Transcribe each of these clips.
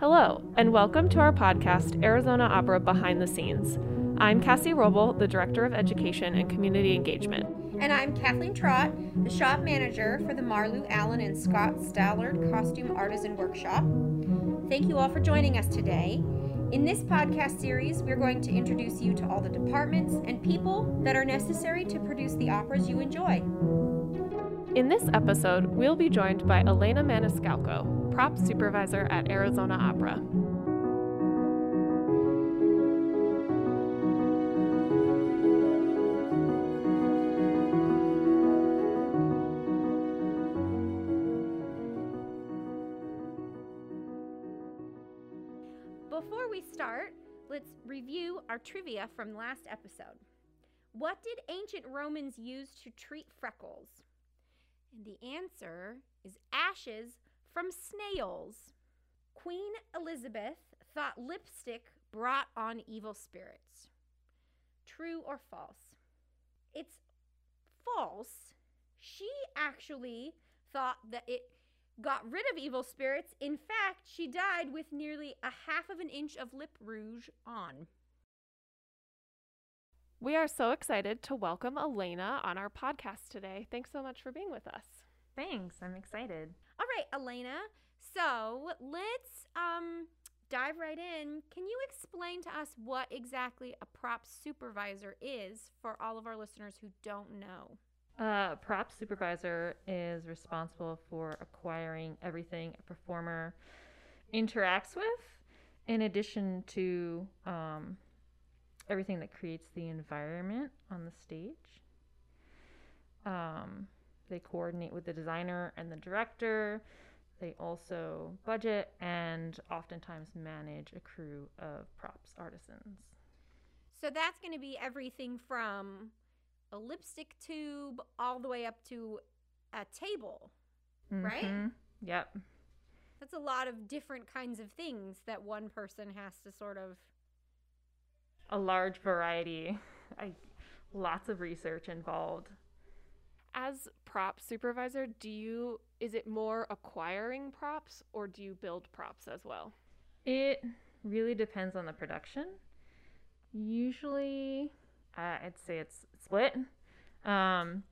Hello, and welcome to our podcast, Arizona Opera Behind the Scenes. I'm Cassie Roble, the Director of Education and Community Engagement. And I'm Kathleen Trott, the shop manager for the Marlou Allen and Scott Stallard Costume Artisan Workshop. Thank you all for joining us today. In this podcast series, we're going to introduce you to all the departments and people that are necessary to produce the operas you enjoy. In this episode, we'll be joined by Elena Maniscalco, prop supervisor at Arizona Opera. Before we start, let's review our trivia from last episode. What did ancient Romans use to treat freckles? And the answer is ashes from snails. Queen Elizabeth thought lipstick brought on evil spirits. True or false? It's false. She actually thought that it got rid of evil spirits. In fact, she died with nearly a half of an inch of lip rouge on. We are so excited to welcome Elena on our podcast today. Thanks so much for being with us. Thanks. I'm excited. Right, Elena. So let's um, dive right in. Can you explain to us what exactly a prop supervisor is for all of our listeners who don't know? Uh, prop supervisor is responsible for acquiring everything a performer interacts with, in addition to um, everything that creates the environment on the stage. Um, they coordinate with the designer and the director. They also budget and oftentimes manage a crew of props artisans. So that's going to be everything from a lipstick tube all the way up to a table, right? Mhm. Yep. That's a lot of different kinds of things that one person has to sort of. A large variety. I, lots of research involved. As prop supervisor, do you is it more acquiring props or do you build props as well? It really depends on the production. Usually, uh, I'd say it's split. Um,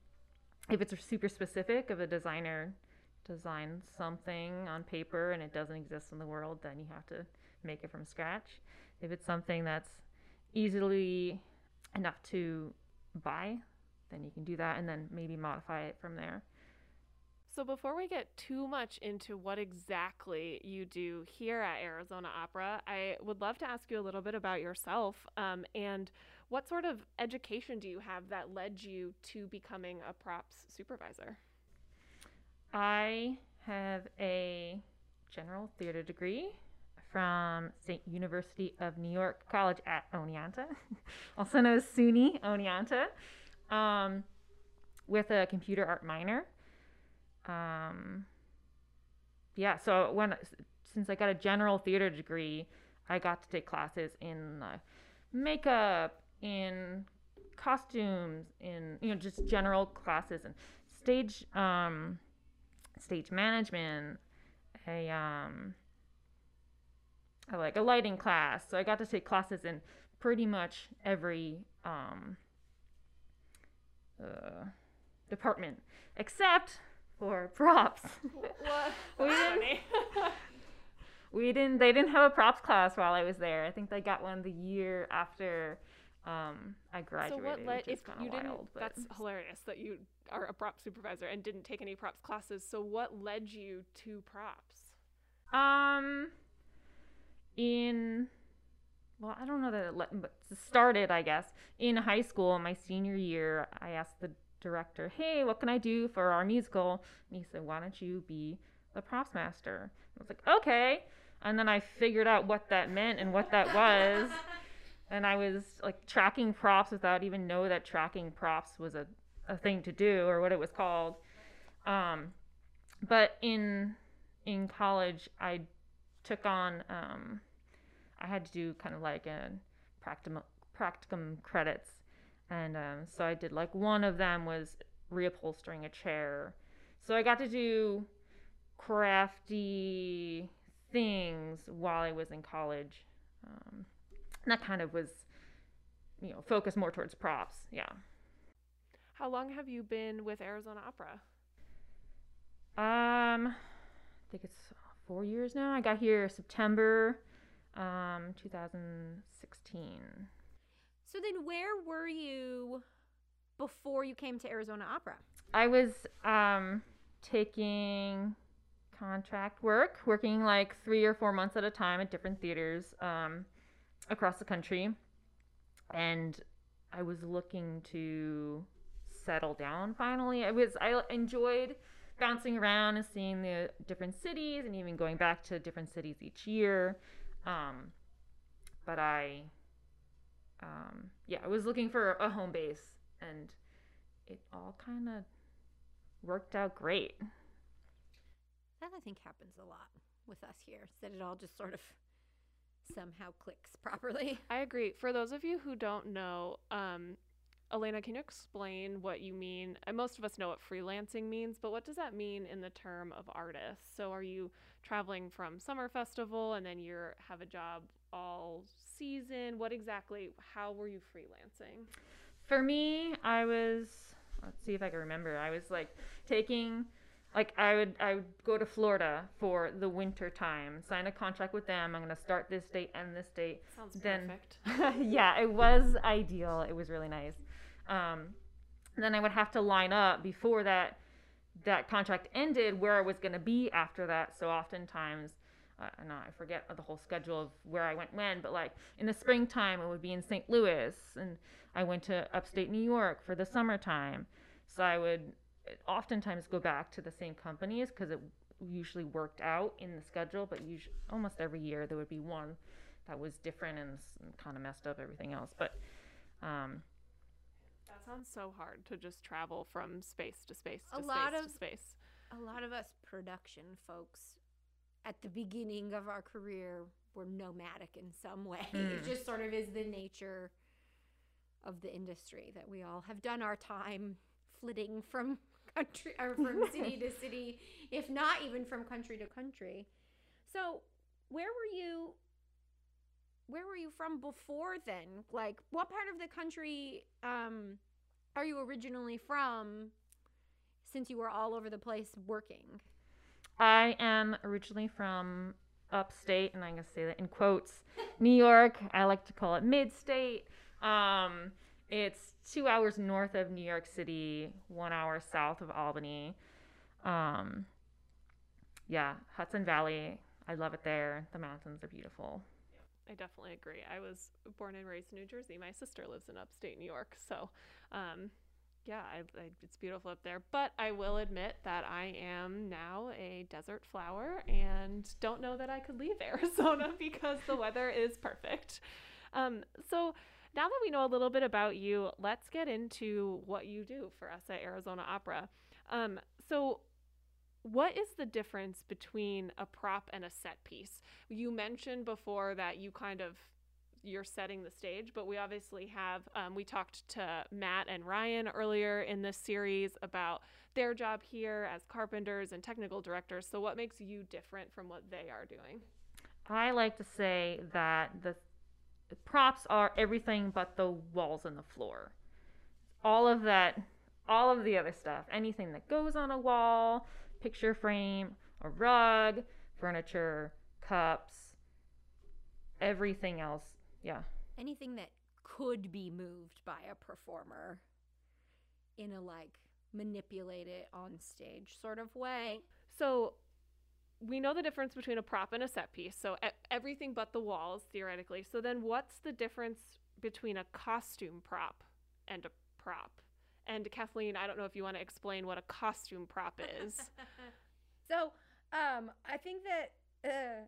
if it's super specific, if a designer designs something on paper and it doesn't exist in the world, then you have to make it from scratch. If it's something that's easily enough to buy, then you can do that and then maybe modify it from there. So before we get too much into what exactly you do here at Arizona Opera, I would love to ask you a little bit about yourself um, and what sort of education do you have that led you to becoming a props supervisor? I have a general theater degree from State University of New York College at Oneonta, also known as SUNY Oneonta, um, with a computer art minor. Um, yeah, so when since I got a general theater degree, I got to take classes in uh, makeup, in costumes, in you know just general classes and stage um, stage management, a um, a, like a lighting class. So I got to take classes in pretty much every um, uh, department except for props. What? We didn't. we didn't. They didn't have a props class while I was there. I think they got one the year after um, I so what led if you didn't? But... That's hilarious that you are a prop supervisor and didn't take any props classes. So what led you to props? Um, in well, I don't know that it let, but started, I guess, in high school. My senior year, I asked the director, "Hey, what can I do for our musical?" And he said, "Why don't you be the props master?" I was like, "Okay." And then I figured out what that meant and what that was. and I was like tracking props without even know that tracking props was a, a thing to do or what it was called. Um, but in in college, I took on um, I had to do kind of like a practicum practicum credits, and um, so I did like one of them was reupholstering a chair. So I got to do crafty things while I was in college. Um, that kind of was, you know, focused more towards props. Yeah. How long have you been with Arizona Opera? Um, I think it's four years now. I got here September, um, 2016. So then, where were you before you came to Arizona Opera? I was um taking contract work, working like three or four months at a time at different theaters um, across the country. And I was looking to settle down finally. I was I enjoyed bouncing around and seeing the different cities and even going back to different cities each year. Um, but I um, yeah, I was looking for a home base and it all kind of worked out great. That I think happens a lot with us here, that it all just sort of somehow clicks properly. I agree. For those of you who don't know, um, Elena, can you explain what you mean? And most of us know what freelancing means, but what does that mean in the term of artist? So, are you traveling from summer festival and then you have a job all season? What exactly? How were you freelancing? For me, I was. Let's see if I can remember. I was like taking like I would I would go to Florida for the winter time, sign a contract with them. I'm gonna start this date and this date. Sounds Then- perfect. yeah, it was ideal. It was really nice. Um, then I would have to line up before that that contract ended where I was gonna be after that. So oftentimes. Uh, I I forget the whole schedule of where I went when, but like in the springtime it would be in St. Louis, and I went to upstate New York for the summertime. So I would oftentimes go back to the same companies because it usually worked out in the schedule, but usually almost every year there would be one that was different and, kind of messed up everything else. But um, sounds so hard to just travel from space to space to A space lot to of- space. A lot of us production folks at the beginning of our career were nomadic in some way. It Mm. just sort of is the nature of the industry that we all have done our time flitting from country or from city to city, if not even from country to country. So, where were you where were you from before then? Like what part of the country um are you originally from since you were all over the place working? I am originally from upstate, and I'm going to say that in quotes, New York. I like to call it mid state. Um, it's two hours north of New York City, one hour south of Albany. Um, yeah, Hudson Valley. I love it there. The mountains are beautiful. I definitely agree. I was born and raised in New Jersey. My sister lives in upstate New York, so um, yeah, I, I, it's beautiful up there. But I will admit that I am now a desert flower and don't know that I could leave Arizona because the weather is perfect. Um, so now that we know a little bit about you, let's get into what you do for us at Arizona Opera. Um, so what is the difference between a prop and a set piece? You mentioned before that you kind of you're setting the stage, but we obviously have um, we talked to Matt and Ryan earlier in this series about their job here as carpenters and technical directors. So what makes you different from what they are doing? I like to say that the props are everything but the walls and the floor. All of that, all of the other stuff, anything that goes on a wall, picture frame, a rug, furniture, cups, everything else. Yeah. Anything that could be moved by a performer in a like manipulate it on stage sort of way. So we know the difference between a prop and a set piece. So e- everything but the walls, theoretically. So then what's the difference between a costume prop and a prop? And Kathleen, I don't know if you want to explain what a costume prop is. So, um, I think that uh,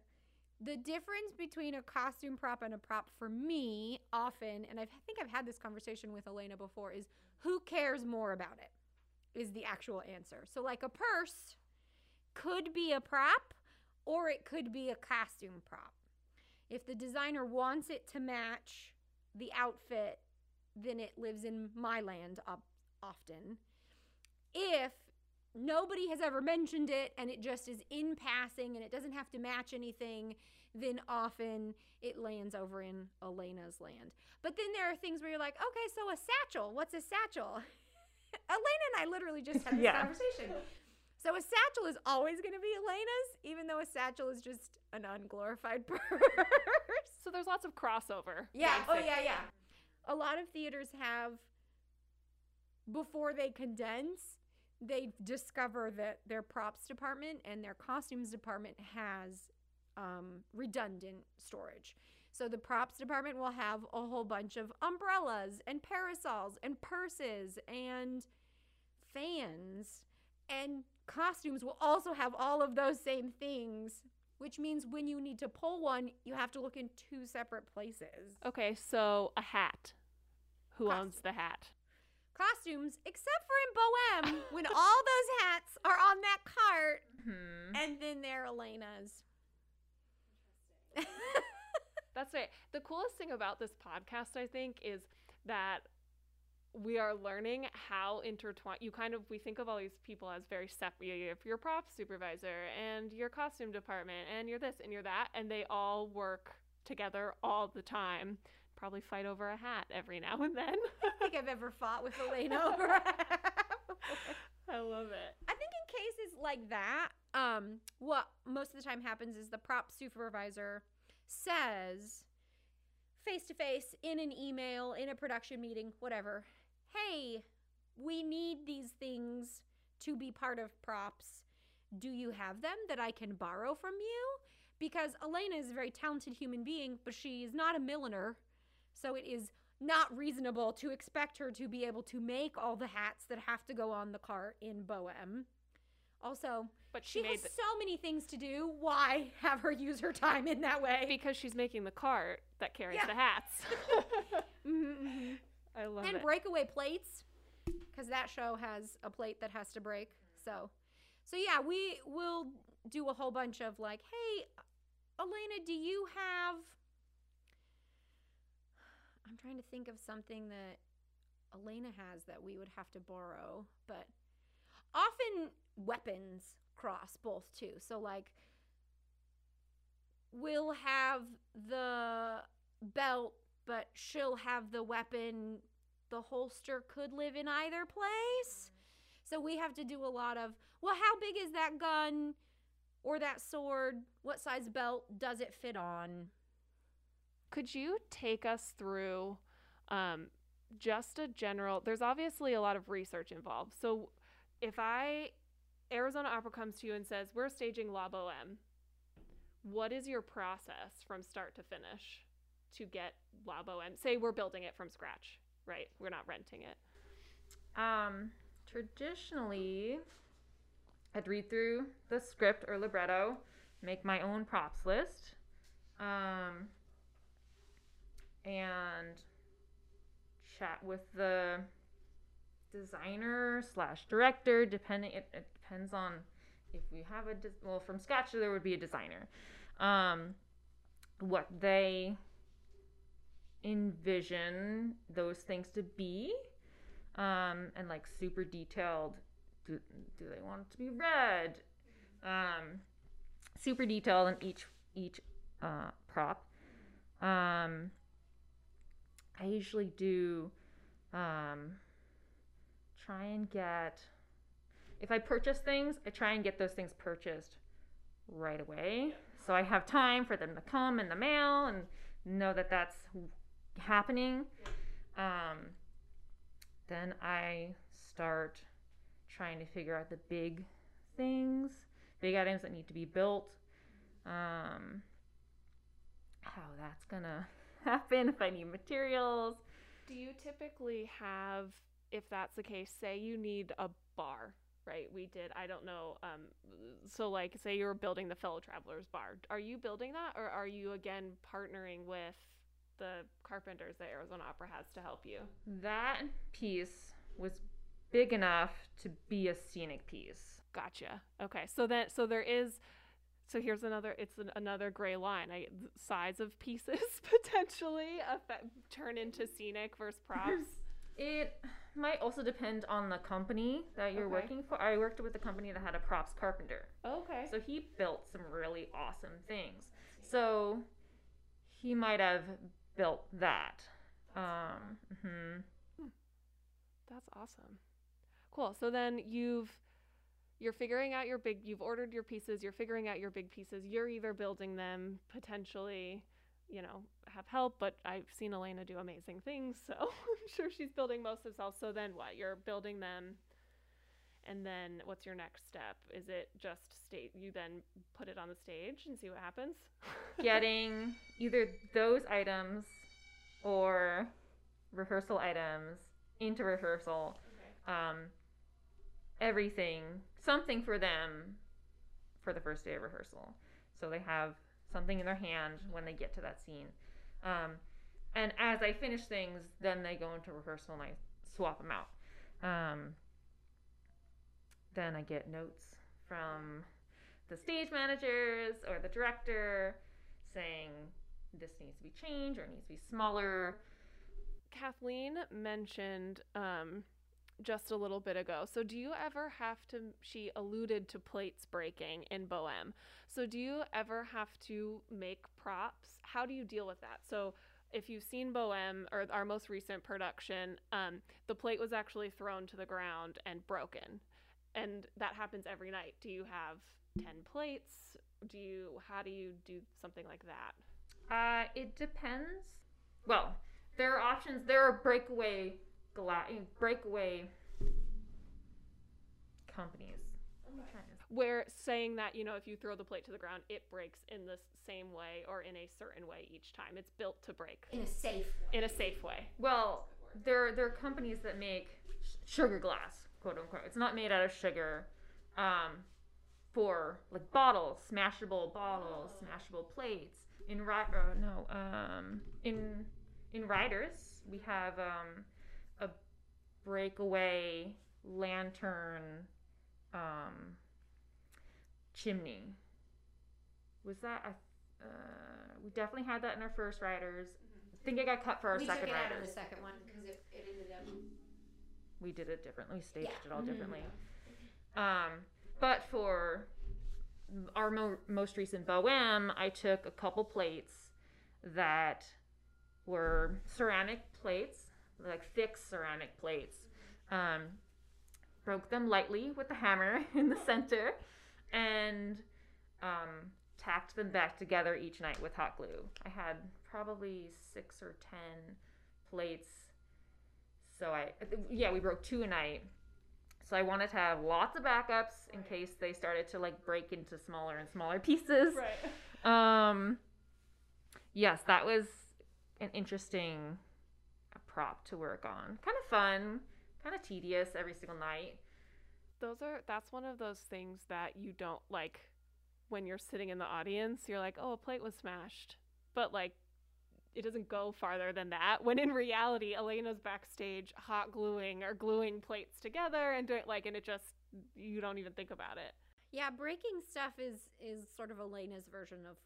the difference between a costume prop and a prop for me often, and I've, I think I've had this conversation with Elena before, is who cares more about it? Is the actual answer. So, like a purse could be a prop or it could be a costume prop. If the designer wants it to match the outfit, then it lives in my land op- often. If nobody has ever mentioned it and it just is in passing and it doesn't have to match anything, then often it lands over in Elena's land. But then there are things where you're like, okay, so a satchel, what's a satchel? Elena and I literally just had this Yeah. conversation. So a satchel is always going to be Elena's, even though a satchel is just an unglorified purse. So there's lots of crossover. Yeah. Oh, yeah, yeah. A lot of theaters have, before they condense, they discover that their props department and their costumes department has um, redundant storage. So the props department will have a whole bunch of umbrellas and parasols and purses and fans and costumes will also have all of those same things which means when you need to pull one you have to look in two separate places Okay, so a hat. Who owns the hat? Costumes except for in Boheme when all those hats are on that cart Hmm. and then they're elena's That's right. The coolest thing about this podcast, I think, is that we are learning how intertwined you kind of we think of all these people as very separate. You your props supervisor and your costume department and you're this and you're that, and they all work together all the time. Probably fight over a hat every now and then. i think i've ever fought with elena over a hat. I love it. I think in cases like that, um, what most of the time happens is the prop supervisor says face to face in an email, in a production meeting, whatever, hey, we need these things to be part of props. Do you have them that I can borrow from you? Because Elena is a very talented human being, but she is not a milliner. So it is not reasonable to expect her to be able to make all the hats that have to go on the cart in Boheme. Also, But she, she has the, so many things to do. Why have her use her time in that way? because she's making the cart that carries Yeah. the hats. Mhm, mhm. I love and it. breakaway plates, because that show has a plate that has to break. So, so yeah, we will do a whole bunch of like, hey, Elena, do you have? I'm trying to think of something that Elena has that we would have to borrow, but often weapons cross both too. So like we'll have the belt, but she'll have the weapon. The holster could live in either place. So we have to do a lot of, well, how big is that gun or that sword? What size belt does it fit on? Could you take us through um, just a general? There's obviously a lot of research involved. So, if I Arizona Opera comes to you and says we're staging La Boheme, what is your process from start to finish to get La Boheme? Say we're building it from scratch, right? We're not renting it. Um, traditionally, I'd read through the script or libretto, make my own props list, um, and chat with the designer slash director. Depending, it, it depends on if we have a well from scratch. There would be a designer. Um, what they envision those things to be um, and like super detailed. Do, do they want it to be red? Um, super detailed in each each uh, prop. Um, I usually do um, try and get if I purchase things, I try and get those things purchased right away, so I have time for them to come in the mail and know that that's happening. Um, then I start trying to figure out the big things, big items that need to be built. Um, how that's gonna happen if I need materials. Do you typically have, if that's the case, say you need a bar, right? We did, I don't know. Um, so, like, say you're building the fellow travelers bar. Are you building that, or are you again partnering with the carpenters that Arizona Opera has to help you? That piece was big enough to be a scenic piece. Gotcha. Okay, so that so there is. So here's another. It's an, another gray line. I the size of pieces potentially affect, turn into scenic versus props. It might also depend on the company that you're Okay. working for. I worked with a company that had a props carpenter. Okay. So he built some really awesome things. So he might have built that. Um, mm-hmm. That's awesome. Cool. So then you've you're figuring out your big you've ordered your pieces, you're figuring out your big pieces. You're either building them potentially, you know, have help, but I've seen Elena do amazing things, so I'm sure she's building most of herself. So then what? You're building them and then what's your next step? Is it just state you then put it on the stage and see what happens? Getting either those items or rehearsal items into rehearsal. Um, everything, something for them for the first day of rehearsal. So they have something in their hand when they get to that scene. Um, and as I finish things, then they go into rehearsal and I swap them out. Um, then I get notes from the stage managers or the director saying this needs to be changed or it needs to be smaller. Kathleen mentioned um, just a little bit ago. So, do you ever have to? She alluded to plates breaking in Boheme. So, do you ever have to make props? How do you deal with that? So, if you've seen Boheme or our most recent production, um, the plate was actually thrown to the ground and broken, and that happens every night. Do you have ten plates? Do you? How do you do something like that? Uh, it depends. Well, there are options. There are breakaway gla- breakaway companies. What am I trying to say? where saying that you know if you throw the plate to the ground it breaks in the same way or in a certain way each time it's built to break In a safe in a safe way Well, there there are companies that make sh- sugar glass, quote unquote. It's not made out of sugar. Um, for like bottles, smashable bottles, smashable plates. In ri- uh, no, um, in in riders we have um, a breakaway lantern um, chimney. Was that a, uh, we definitely had that in our first riders. I think it got cut for our we took second it out of the second one because it, it ended up We did it differently. We staged Yeah. it all differently. Um, but for our mo- most recent Boheme, I took a couple plates that were ceramic plates, like thick ceramic plates. Um, broke them lightly with the hammer in the center, and um, tacked them back together each night with hot glue. I had probably six or ten plates. So I, yeah, we broke two a night. So I wanted to have lots of backups in case they started to like break into smaller and smaller pieces. right Um, yes, that was an interesting prop to work on. Kind of fun, kind of tedious every single night. those are that's one of those things that you don't like when you're sitting in the audience you're like oh a plate was smashed but like it doesn't go farther than that when in reality elena's backstage hot gluing or gluing plates together and doing like and it just you don't even think about it yeah breaking stuff is is sort of Elena's version of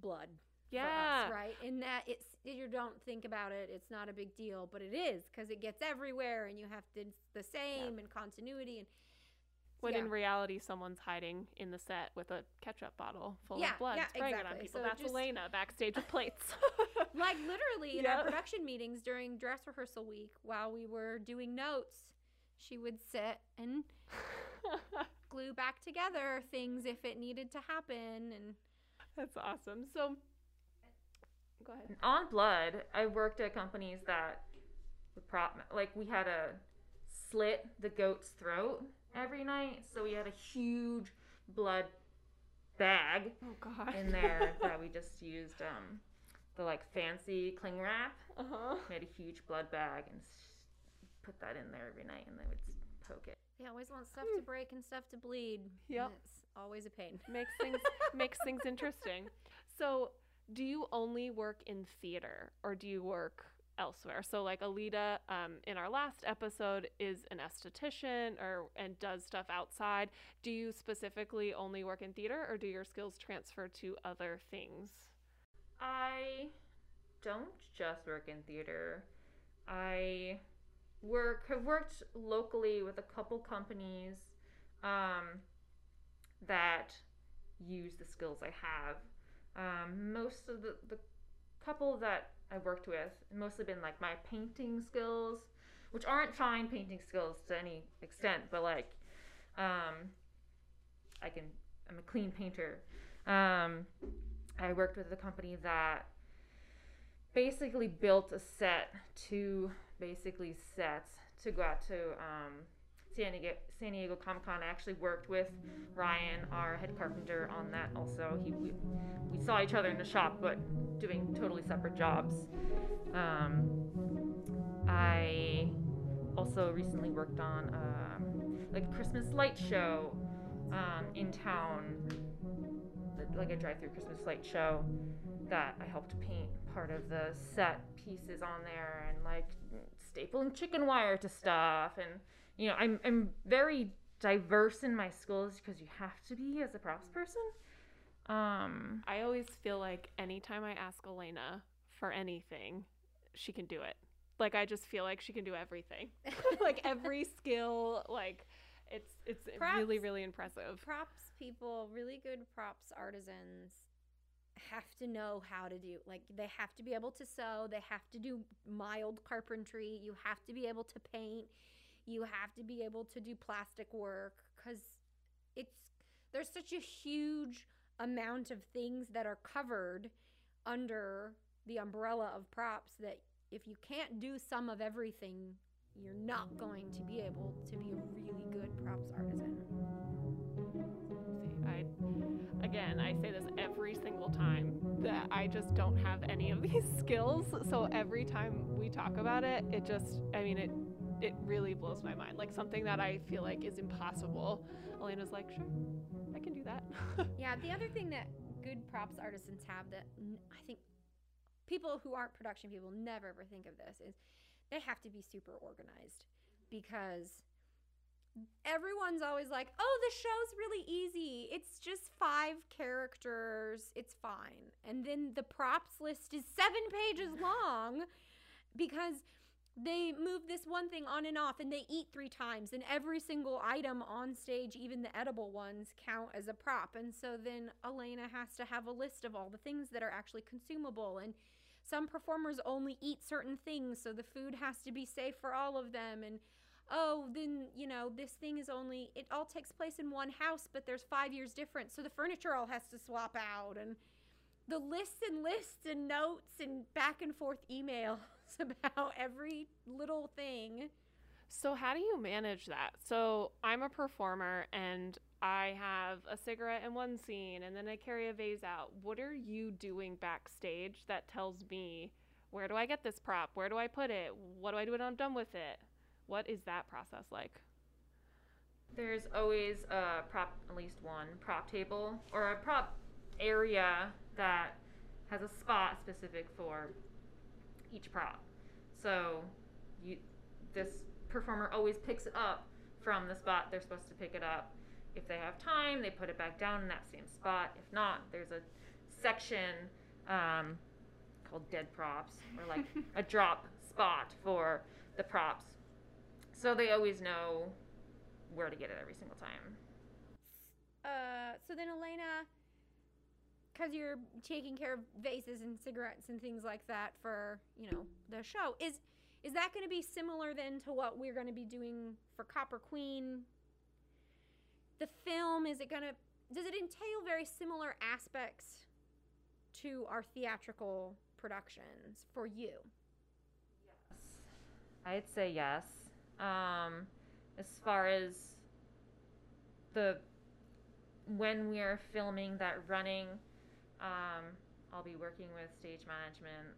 blood for yeah us, right? In that it's you don't think about it it's not a big deal but it is because it gets everywhere and you have to it's the same and continuity and when yeah. in reality someone's hiding in the set with a ketchup bottle full Yeah, of blood yeah, spraying it on people. So that's just- elena backstage with plates. Like literally in Yeah. our production meetings during dress rehearsal week while we were doing notes she would sit and glue back together things if it needed to happen and that's awesome. So go ahead On Blood, I worked at companies that the prop like we had a slit the goat's throat every night, so we had a huge blood bag oh god in there that we just used um the like fancy cling wrap. uh-huh We had a huge blood bag and put that in there every night, and they would poke it. they always want stuff to break and stuff to bleed and Yep. it's always a pain makes things makes things interesting. So, do you only work in theater or do you work elsewhere? So, like Alita, um, in our last episode, is an esthetician or and does stuff outside. Do you specifically only work in theater, or do your skills transfer to other things? I don't just work in theater. I work have worked locally with a couple companies um, that use the skills I have. Um, most of the, the couple that I've worked with mostly been like my painting skills, which aren't fine painting skills to any extent, but like um, I can I'm a clean painter. Um, I worked with a company that basically built a set to basically sets to go out to um, San Diego, San Diego Comic Con. I actually worked with Ryan, our head carpenter, on that. Also, he we, we saw each other in the shop, but doing totally separate jobs. Um, I also recently worked on um, like a Christmas light show um, in town, like a drive-through Christmas light show that I helped paint part of the set pieces on there and like stapling chicken wire to stuff and you know I'm I'm very diverse in my skills because you have to be as a props person. Um, I always feel like anytime I ask Elena for anything, she can do it. Like I just feel like she can do everything. like every skill, like it's it's Props. really really impressive. props people, really good props artisans have to know how to do like they have to be able to sew, they have to do mild carpentry, you have to be able to paint, you have to be able to do plastic work cuz it's there's such a huge amount of things that are covered under the umbrella of props that if you can't do some of everything, you're not going to be able to be a really good props artisan. See, I again, I say this every single time that I just don't have any of these skills. So every time we talk about it, it just I mean it it really blows my mind. Like something that I feel like is impossible. Elena's like, "Sure. I can do that." Yeah, the other thing that good props artisans have that I think people who aren't production people never ever think of this is they have to be super organized because everyone's always like, "Oh, the show's really easy. It's just 5 characters. It's fine." And then the props list is 7 pages long because they move this one thing on and off and they eat three times and every single item on stage even the edible ones count as a prop. And so then elena has to have a list of all the things that are actually consumable and some performers only eat certain things so the food has to be safe for all of them. And oh then you know this thing is only it all takes place in one house but there's five years difference so the furniture all has to swap out. And the lists and lists and notes and back and forth emails about every little thing. So, how do you manage that? So, I'm a performer and I have a cigarette in one scene and then I carry a vase out. What are you doing backstage that tells me where do I get this prop? Where do I put it? What do I do when I'm done with it? What is that process like? There's always a prop, at least one prop table or a prop area that has a spot specific for each prop. So you, this performer always picks it up from the spot they're supposed to pick it up. If they have time, they put it back down in that same spot. If not, there's a section um, called dead props or like a drop spot for the props. So they always know where to get it every single time. Uh, so then Elena, because you're taking care of vases and cigarettes and things like that for you know the show, is is that going to be similar then to what we're going to be doing for Copper Queen? The film is it going to does it entail very similar aspects to our theatrical productions for you? Yes. I'd say yes. Um, as far as the when we are filming that running, um, I'll be working with stage management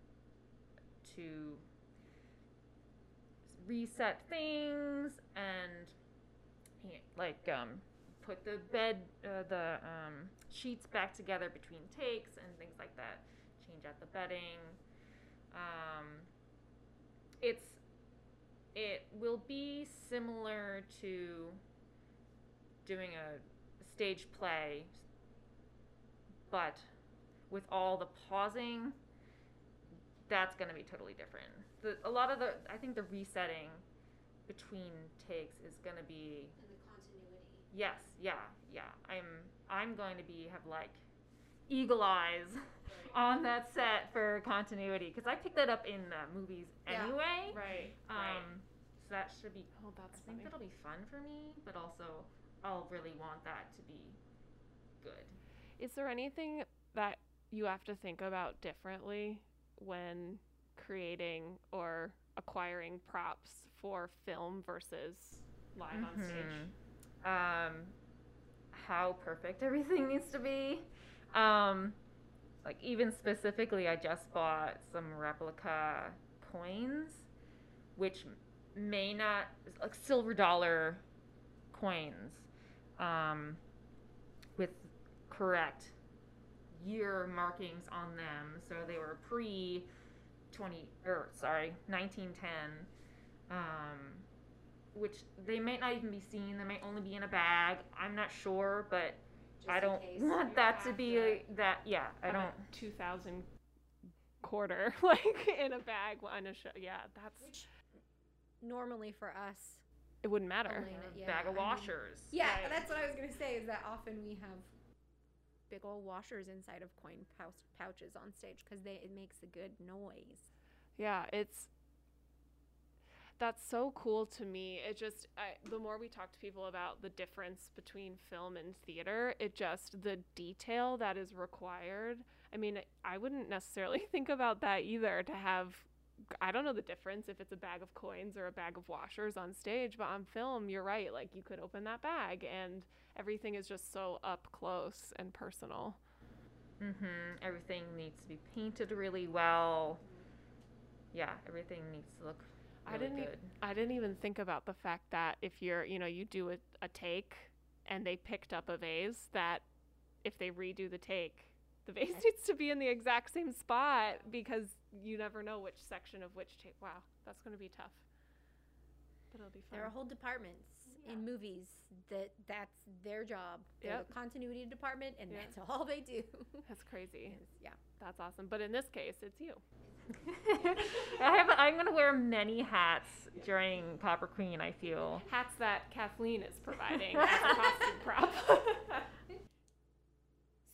to reset things and like um, put the bed, uh, the um, sheets back together between takes and things like that. Change out the bedding. Um, it's it will be similar to doing a stage play, but with all the pausing, that's going to be totally different. The, a lot of the, I think the resetting between takes is gonna be And the continuity. yes, yeah, yeah. I'm I'm going to be have like eagle eyes on that set for continuity because I picked that up in uh, movies Yeah. anyway. Right. Um, so that should be. Oh, that's I think funny. that'll be fun for me, but also I'll really want that to be good. Is there anything that you have to think about differently when creating or acquiring props for film versus live on stage? Um, how perfect everything needs to be. Um, like even specifically, I just bought some replica coins, which may not like silver dollar coins, um, with correct year markings on them. So they were pre twenty or sorry nineteen ten. Um, which they might not even be seen. They might only be in a bag. I'm not sure, but I don't want that to be a, that. Yeah, I don't. 2000 quarter like in a bag on a show. Yeah, that's Which normally for us, it wouldn't matter. Only- yeah, bag of I mean- washers. yeah, Right. that's what I was gonna say. Is that often we have big old washers inside of coin pouches on stage because they it makes a good noise. Yeah, it's that's so cool to me. It just I, the more we talk to people about the difference between film and theater, it just the detail that is required. I mean, I wouldn't necessarily think about that either to have I don't know the difference if it's a bag of coins or a bag of washers on stage, but on film, you're right. Like you could open that bag and everything is just so up close and personal. Mm-hmm. Everything needs to be painted really well. Yeah, everything needs to look I didn't good. I didn't even think about the fact that if you're, you know, you do a, a take and they picked up a vase, that if they redo the take, the vase needs to be in the exact same spot because you never know which section of which tape. Wow, that's going to be tough. But it'll be fun. There are whole departments Yeah. in movies that that's their job. They're Yep. the continuity department, and Yeah. that's all they do. That's crazy. Yeah. That's awesome. But in this case, it's you. I have. I'm gonna wear many hats during Copper Queen. I feel. Hats that Kathleen is providing as a costume prop.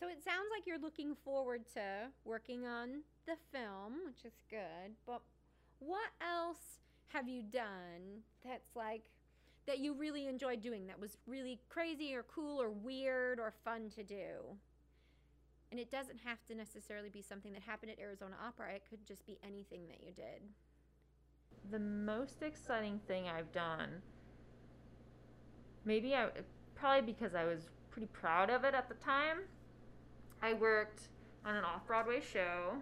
So it sounds like you're looking forward to working on the film, which is good. But what else have you done that's like that you really enjoyed doing that was really crazy or cool or weird or fun to do? And it doesn't have to necessarily be something that happened at Arizona Opera. It could just be anything that you did. The most exciting thing I've done. Maybe I probably because I was pretty proud of it at the time. I worked on an off-Broadway show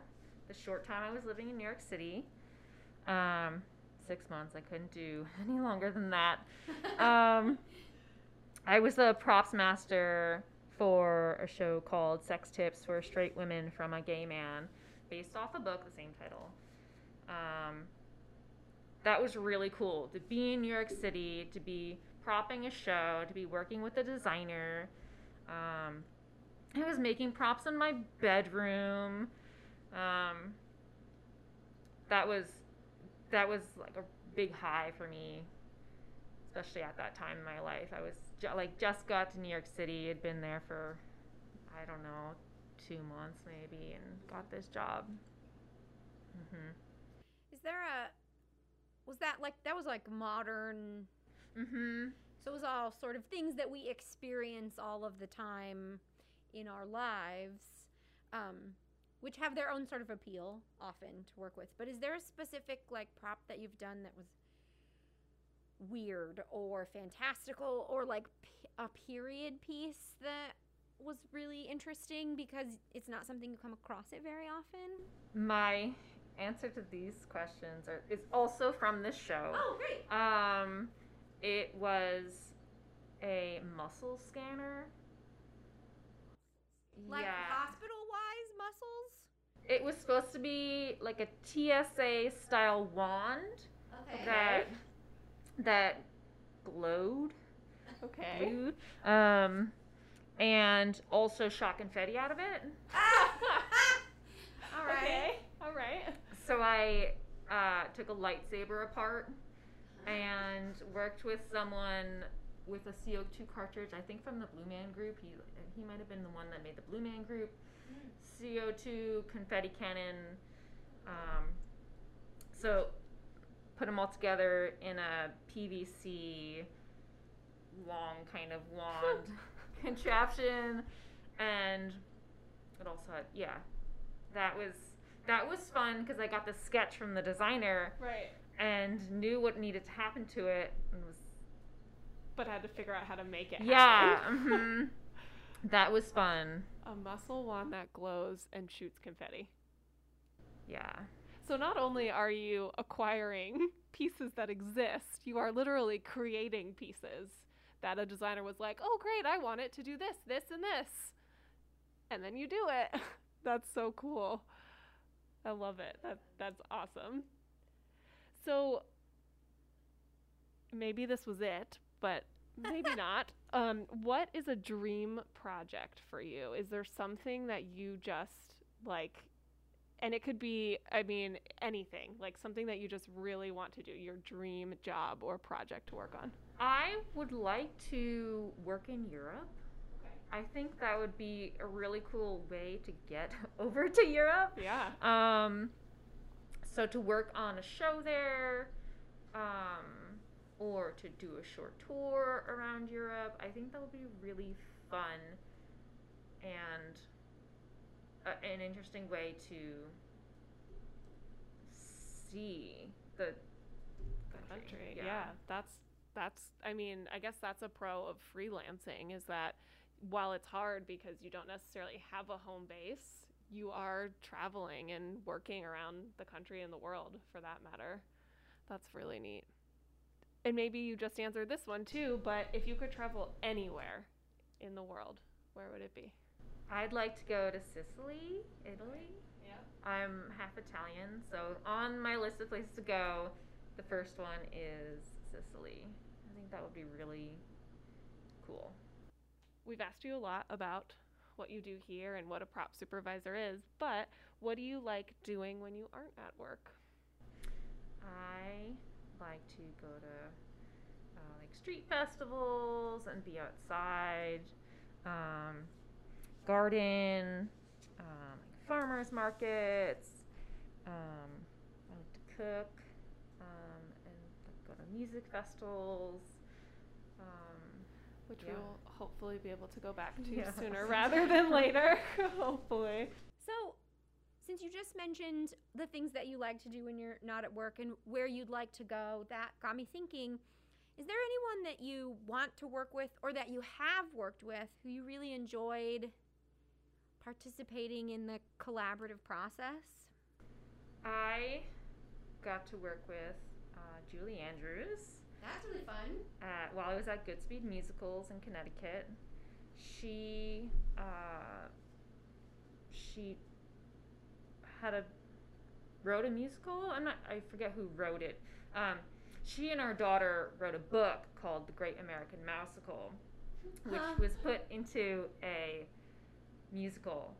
the short time I was living in New York City. Um, six months. I couldn't do any longer than that. Um, I was the props master for a show called Sex Tips for Straight Women from a Gay Man, based off a book, the same title. Um, that was really cool to be in New York City, to be propping a show, to be working with a designer. Um, I was making props in my bedroom. Um, that was that was like a big high for me, especially at that time in my life. I was ju- like just got to New York City, had been there for I don't know two months maybe, and got this job. hmm Is there a was that like that was like modern hmm So it was all sort of things that we experience all of the time in our lives, um, which have their own sort of appeal often to work with. But is there a specific like prop that you've done that was weird or fantastical or like p- a period piece that was really interesting because it's not something you come across it very often? My answer to these questions are, is also from this show. Oh, great. Um, it was a muscle scanner. Like yeah. hospital wise muscles? It was supposed to be like a TSA style wand Okay. that that glowed, okay. glued, um, and also shot confetti out of it. All right. Okay. All right. So I uh, took a lightsaber apart and worked with someone with a CO2 cartridge. I think from the Blue Man Group. He he might have been the one that made the Blue Man Group CO2 confetti cannon. Um, so put them all together in a PVC long kind of wand contraption, and it also had yeah, that was that was fun because I got the sketch from the designer Right. and knew what needed to happen to it and was But had to figure out how to make it yeah mhm. that was fun A muscle wand that glows and shoots confetti. yeah So not only are you acquiring pieces that exist, you are literally creating pieces that a designer was like, "Oh, great, I want it to do this, this, and this." And then you do it. that's so cool. I love it. That that's awesome. So maybe this was it, but maybe not. Um, what is a dream project for you? Is there something that you just like and it could be i mean anything like something that you just really want to do your dream job or project to work on? I would like to work in Europe. I think that would be a really cool way to get over to Europe. Yeah. Um, so to work on a show there, um, or to do a short tour around Europe, I think that would be really fun and a, an interesting way to see the country. country yeah. that's that's i mean i guess that's a pro of freelancing is that while it's hard because you don't necessarily have a home base you are traveling and working around the country and the world for that matter that's really neat and maybe you just answered this one too but if you could travel anywhere in the world where would it be I'd like to go to Sicily, Italy. yeah I'm half Italian, so on my list of places to go, the first one is Sicily. I think that would be really cool. We've asked you a lot about what you do here and what a prop supervisor is, but what do you like doing when you aren't at work? I like to go to uh, like street festivals and be outside, um, garden, um, like farmers markets. Um, I like to cook um, and like, go to music festivals. Um, Which Yeah. we'll hopefully be able to go back to Yeah. sooner rather than later. hopefully. Since you just mentioned the things that you like to do when you're not at work and where you'd like to go, that got me thinking is there anyone that you want to work with or that you have worked with who you really enjoyed participating in the collaborative process? I got to work with uh, Julie Andrews. That's really fun. while I was at Goodspeed Musicals in Connecticut. She uh, she had a wrote a musical. I'm not. I forget who wrote it. Um, she and her daughter wrote a book called The Great American Mousical, which was put into a musical.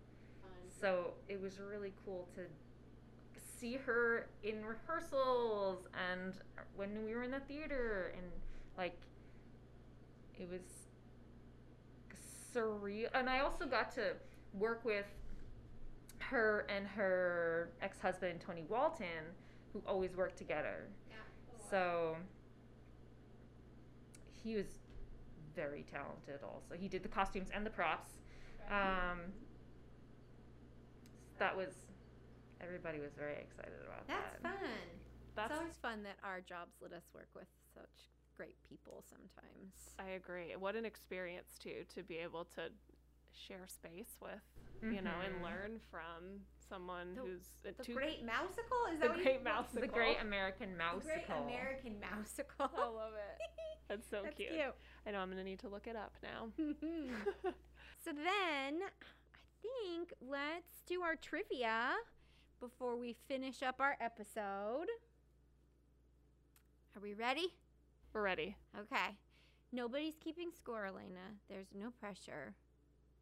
So it was really cool to see her in rehearsals and when we were in the theater and like it was surreal and I also got to work with her and her ex-husband Tony Walton who always worked together. Yeah. So he was very talented also. He did the costumes and the props. Um, that was everybody was very excited about That's that. That's fun. That's it's always fun that our jobs let us work with such great people sometimes. I agree. What an experience too to be able to share space with, you know, and Mhm. learn from someone The- who's uh, The too Great Mousical? Is The that what Great you Mouse- The Great American The Great American Mousical. I love it. That's so That's cute. cute. I know I'm gonna need to look it up now. so then, I think let's do our trivia before we finish up our episode. Are we ready? We're ready. Okay. Nobody's keeping score, Elena. There's no pressure.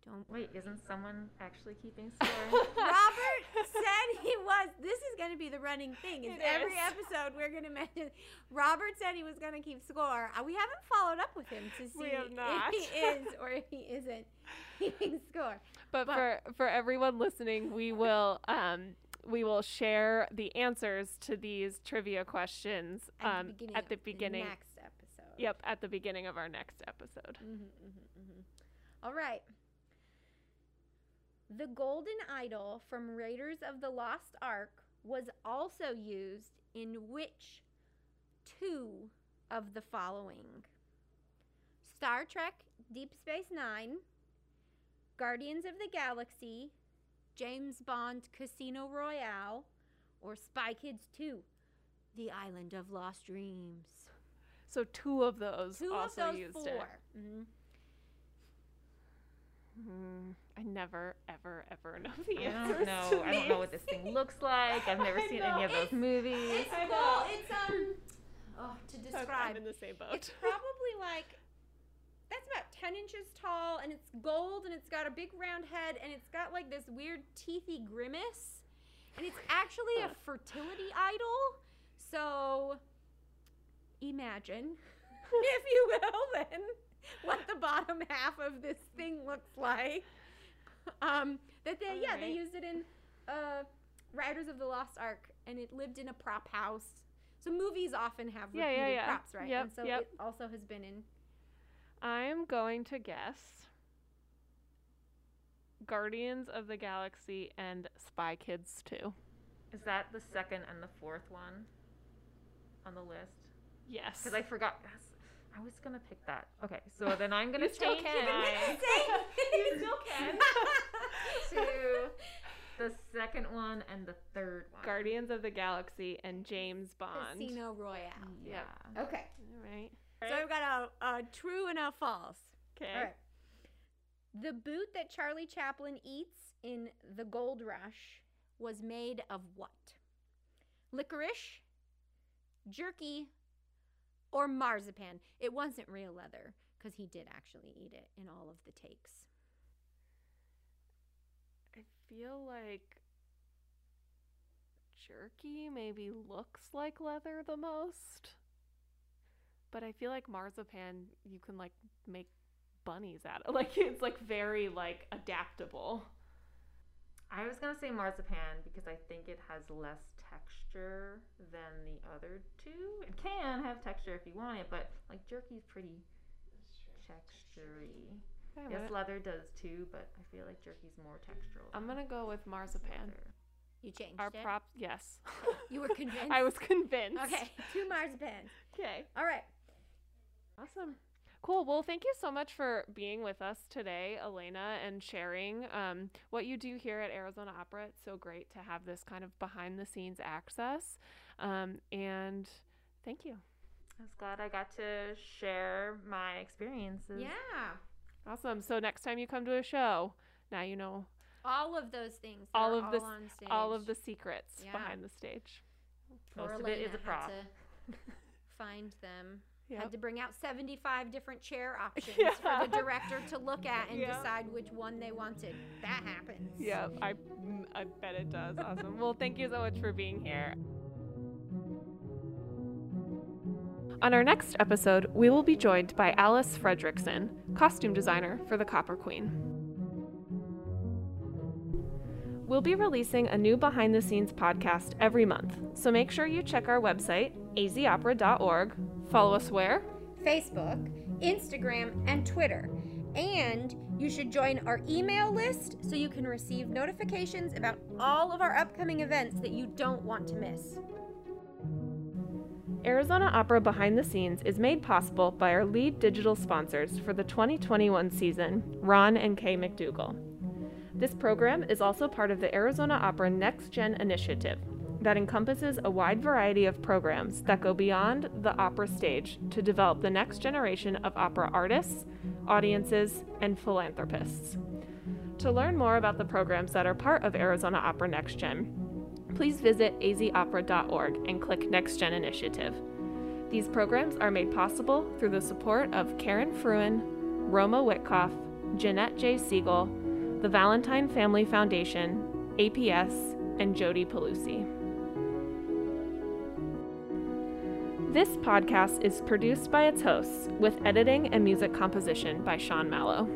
Don't. Wait, isn't someone actually keeping score? Robert said he was. This is going going to be the running thing. Is It every is. episode we're going to mention. Robert said he was going to keep score. Uh, We haven't followed up with him to see We have not. if he is or if he isn't keeping score. But, But- for for everyone listening, we will um we will share the answers to these trivia questions At um the beginning. at the of beginning. next episode. Yep, at the beginning of our next episode. hmm hmm hmm All right. The golden idol from Raiders of the Lost Ark was also used in which two of the following? Star Trek Deep Space Nine, Guardians of the Galaxy, James Bond Casino Royale, or Spy Kids 2 The Island of Lost Dreams. So two of those Two also of those used four. it. Mhm. Mm, I never, ever, ever know the I don't know. to I don't know what this thing looks like. I've never I seen know. any of those movies. It's cool. It's um. Oh, to I'm describe, in the same boat. it's probably like that's about ten inches tall, and it's gold, and it's got a big round head, and it's got like this weird teethy grimace, and it's actually a fertility idol. So imagine, if you will, then what the bottom half of this thing looks like. Um, that they yeah they used it in uh, Raiders of the Lost Ark, and it lived in a prop house. So movies often have Yeah, repeated yeah, yeah. props, right? Yep, and so yep. it also has been in. I'm going to guess Guardians of the Galaxy and Spy Kids 2. Is that the second and the fourth one on the list? Yes. Because I forgot. Yes, I was gonna pick that. Okay, so then I'm gonna You still change can. you still can. to the second one and the third one. Guardians of the Galaxy and James Bond. Casino Royale. Yeah. Okay. All right. So I've got a, a true and a false. Okay. All right. The boot that Charlie Chaplin eats in The Gold Rush was made of what? Licorice, jerky, or marzipan? It wasn't real leather because he did actually eat it in all of the takes. I feel like jerky maybe looks like leather the most. But I feel like marzipan you can like make bunnies out of. Like it's like very like adaptable. I was gonna say marzipan because I think it has less texture than the other two. It can have texture if you want it, but like jerky is pretty textury. I'm Yes, gonna, leather does too, but I feel like jerky's more textural. I'm gonna go with marzipan. leather. You changed Our it. prop yes. You were convinced. I was convinced. Okay, two marzipans. Okay. All right. Awesome. Cool. Well, thank you so much for being with us today, Elena, and sharing um, what you do here at Arizona Opera. It's so great to have this kind of behind the scenes access. Um, and thank you. I was glad I got to share my experiences. Yeah. Awesome. So next time you come to a show, now you know All of those things. all are of all this- on stage. all of the secrets Yeah. behind the stage. Poor Most of it is Elena a prop. Had to find them. Yep. Had to bring out 75 different chair options Yeah. for the director to look at and Yeah. decide which one they wanted. That happens. Yeah, I, mm, I bet it does. Awesome. well, thank you so much for being here. On our next episode, we will be joined by Alice Fredrickson, costume designer for the Copper Queen. We'll be releasing a new behind the scenes podcast every month, so make sure you check our website, azopera.org. Follow us where? Facebook, Instagram, and Twitter. And you should join our email list so you can receive notifications about all of our upcoming events that you don't want to miss. Arizona Opera Behind the Scenes is made possible by our lead digital sponsors for the 2021 season, Ron and Kay McDougall. This program is also part of the Arizona Opera Next Gen initiative that encompasses a wide variety of programs that go beyond the opera stage to develop the next generation of opera artists, audiences, and philanthropists. To learn more about the programs that are part of Arizona Opera Next Gen, please visit azopera.org and click Next Gen Initiative. These programs are made possible through the support of Karen Fruin, Roma Witkoff, Jeanette J. Siegel, the Valentine Family Foundation, APS, and Jody Pelusi. This podcast is produced by its hosts with editing and music composition by Sean Mallow.